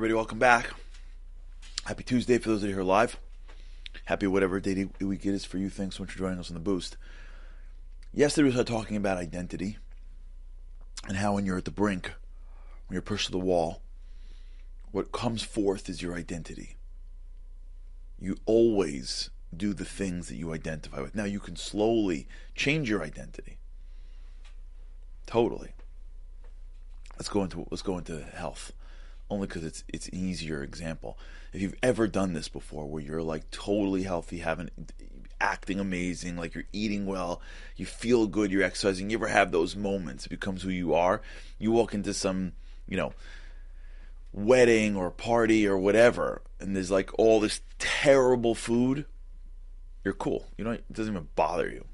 Everybody, welcome back. Happy Tuesday for those who are here live. Happy whatever day week it is for you. Thanks so much for joining us on the boost. Yesterday we started talking about identity and how when you're at the brink, when you're pushed to the wall, what comes forth is your identity. You always do the things that you identify with. Now you can slowly change your identity. Totally. Let's go into let's go into health only because it's it's an easier example. If you've ever done this before, where you're like totally healthy, having acting amazing, like you're eating well, you feel good, you're exercising. You ever have those moments? It becomes who you are. You walk into some, you know, wedding or party or whatever, and there's like all this terrible food. You're cool. You know, it doesn't even bother you.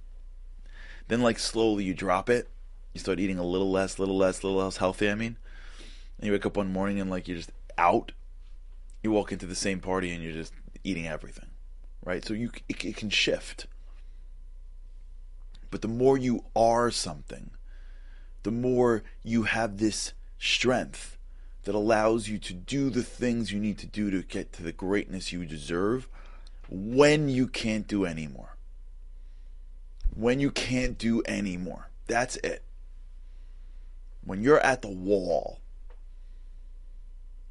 Then like slowly you drop it. You start eating a little less, little less, little less healthy. I mean and you wake up one morning and like you're just out. You walk into the same party and you're just eating everything, right? So you it, it can shift. But the more you are something, the more you have this strength that allows you to do the things you need to do to get to the greatness you deserve when you can't do anymore. When you can't do anymore. That's it. When you're at the wall,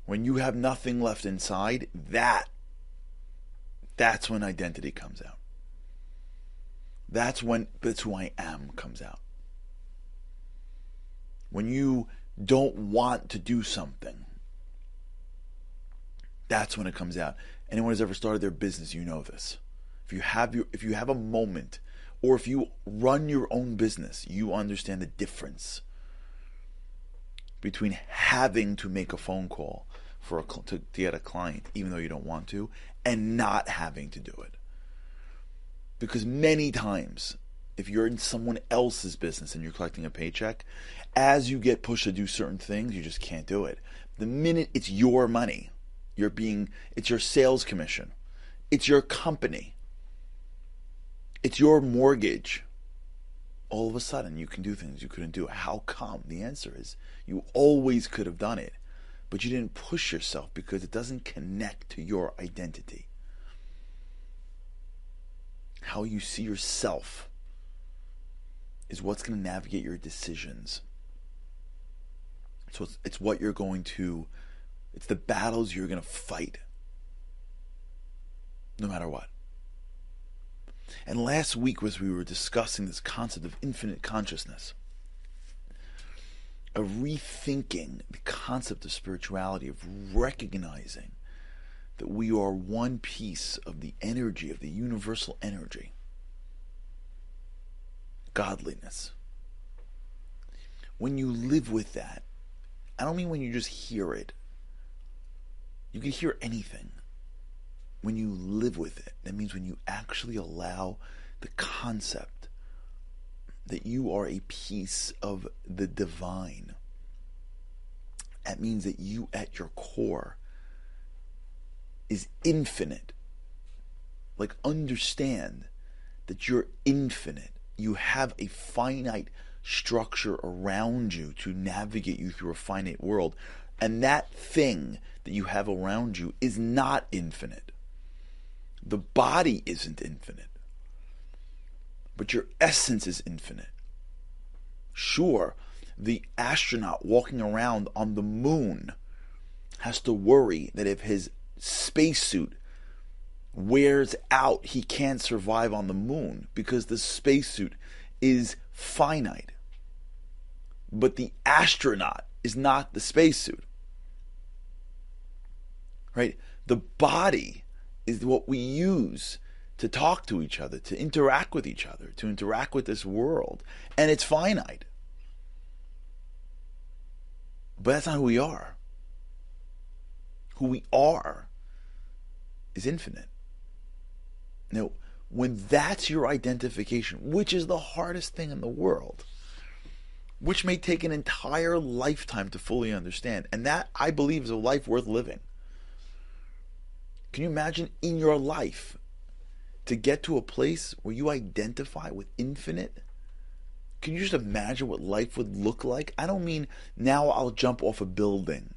when you have nothing left inside, that that's when identity comes out. That's when that's who I am comes out. When you don't want to do something, that's when it comes out. Anyone who's ever started their business, you know this. If you have your if you have a moment or if you run your own business, you understand the difference between having to make a phone call for a, to, to get a client, even though you don't want to, and not having to do it. Because many times, if you're in someone else's business and you're collecting a paycheck, as you get pushed to do certain things, you just can't do it. The minute it's your money, you're being, it's your sales commission, it's your company, it's your mortgage. All of a sudden, you can do things you couldn't do. How come? The answer is you always could have done it but you didn't push yourself because it doesn't connect to your identity. How you see yourself is what's going to navigate your decisions. So it's, it's what you're going to, it's the battles you're going to fight, no matter what. And last week, as we were discussing this concept of infinite consciousness, of rethinking the concept of spirituality, of recognizing that we are one piece of the energy, of the universal energy. Godliness. When you live with that, I don't mean when you just hear it. You can hear anything. When you live with it, that means when you actually allow the concept that you are a piece of the divine. That means that you, at your core, is infinite. Like, understand that you're infinite. You have a finite structure around you to navigate you through a finite world. And that thing that you have around you is not infinite. The body isn't infinite but your essence is infinite. Sure, the astronaut walking around on the moon has to worry that if his spacesuit wears out, he can't survive on the moon because the spacesuit is finite. But the astronaut is not the spacesuit. Right? The body is what we use to talk to each other, to interact with each other, to interact with this world. And it's finite. But that's not who we are. Who we are is infinite. Now, when that's your identification, which is the hardest thing in the world, which may take an entire lifetime to fully understand, and that I believe is a life worth living. Can you imagine in your life to get to a place where you identify with infinite can you just imagine what life would look like i don't mean now i'll jump off a building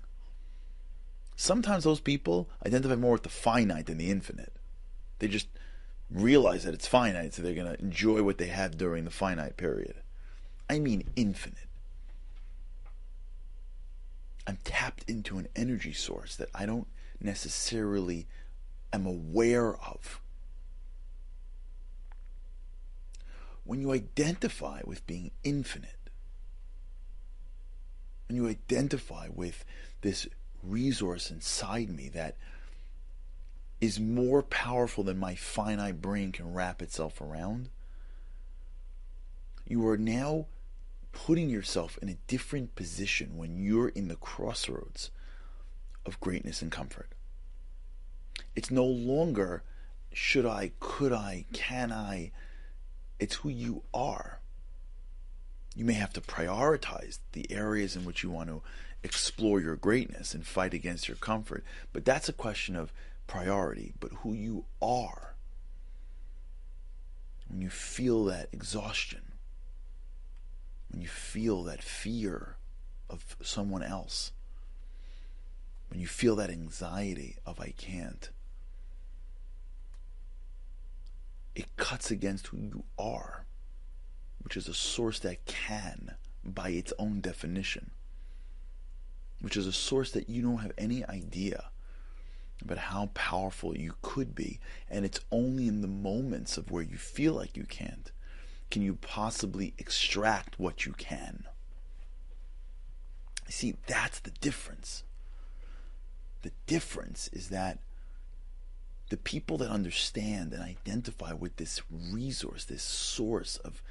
Sometimes those people identify more with the finite than the infinite. They just realize that it's finite, so they're going to enjoy what they have during the finite period. I mean infinite. I'm tapped into an energy source that I don't necessarily am aware of. When you identify with being infinite, when you identify with this resource inside me that is more powerful than my finite brain can wrap itself around, you are now putting yourself in a different position when you're in the crossroads of greatness and comfort. It's no longer should I, could I, can I. It's who you are. You may have to prioritize the areas in which you want to explore your greatness and fight against your comfort, but that's a question of priority, but who you are. When you feel that exhaustion, when you feel that fear of someone else, when you feel that anxiety of I can't, it cuts against who you are, which is a source that can, by its own definition, which is a source that you don't have any idea about how powerful you could be. And it's only in the moments of where you feel like you can't can you possibly extract what you can. See, that's the difference. The difference is that the people that understand and identify with this resource, this source of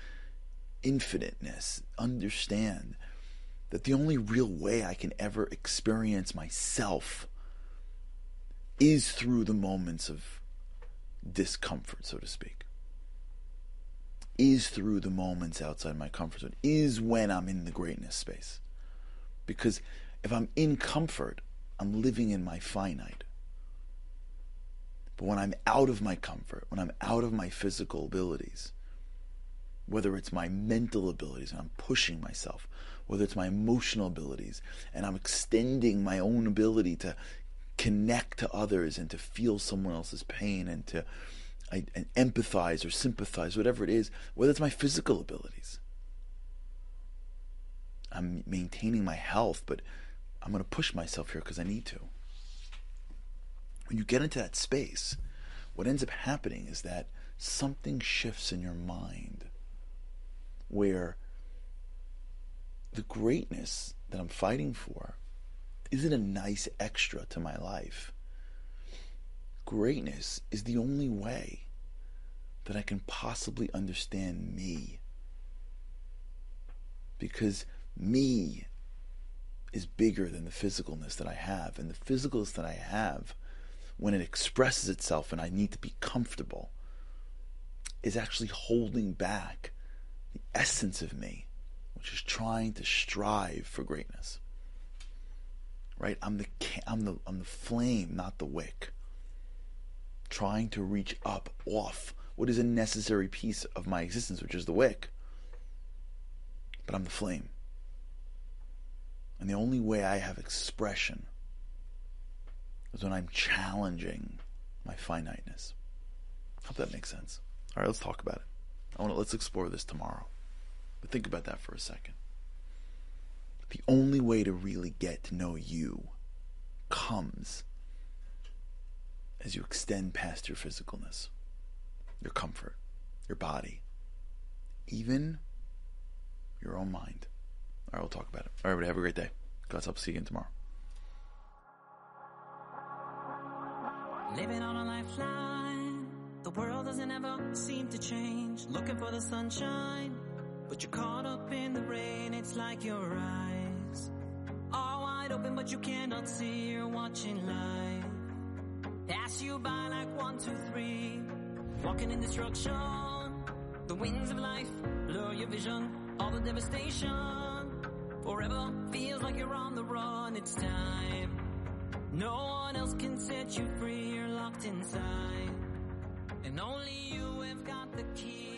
infiniteness, understand that the only real way I can ever experience myself is through the moments of discomfort, so to speak. Is through the moments outside my comfort zone, is when I'm in the greatness space. Because if I'm in comfort, I'm living in my finite. But when I'm out of my comfort, when I'm out of my physical abilities, whether it's my mental abilities and I'm pushing myself, whether it's my emotional abilities and I'm extending my own ability to connect to others and to feel someone else's pain and to I, and empathize or sympathize, whatever it is, whether it's my physical abilities. I'm maintaining my health, but I'm going to push myself here because I need to. When you get into that space, what ends up happening is that something shifts in your mind where the greatness that I'm fighting for isn't a nice extra to my life. Greatness is the only way that I can possibly understand me. Because me is bigger than the physicalness that I have. And the physicalness that I have, when it expresses itself and I need to be comfortable, is actually holding back the essence of me, which is trying to strive for greatness right? I'm the I'm the I'm the flame, not the wick. Trying to reach up off what is a necessary piece of my existence, which is the wick. But I'm the flame. And the only way I have expression is when I'm challenging my finiteness. Hope that makes sense. All right, let's talk about it. I want to let's explore this tomorrow. But think about that for a second. The only way to really get to know you comes as you extend past your physicalness, your comfort, your body, even your own mind. All right, we'll talk about it. All right, everybody, have a great day. God's help. See you again tomorrow. Living on a lifeline. The world doesn't ever seem to change. Looking for the sunshine. But you're caught up in the rain. It's like your eyes are wide open, but you cannot see. You're watching life pass you by like one, two, three. Walking in destruction. The winds of life blur your vision. All the devastation. Forever feels like you're on the run. It's time. No one else can set you free. You're locked inside. And only you have got the key.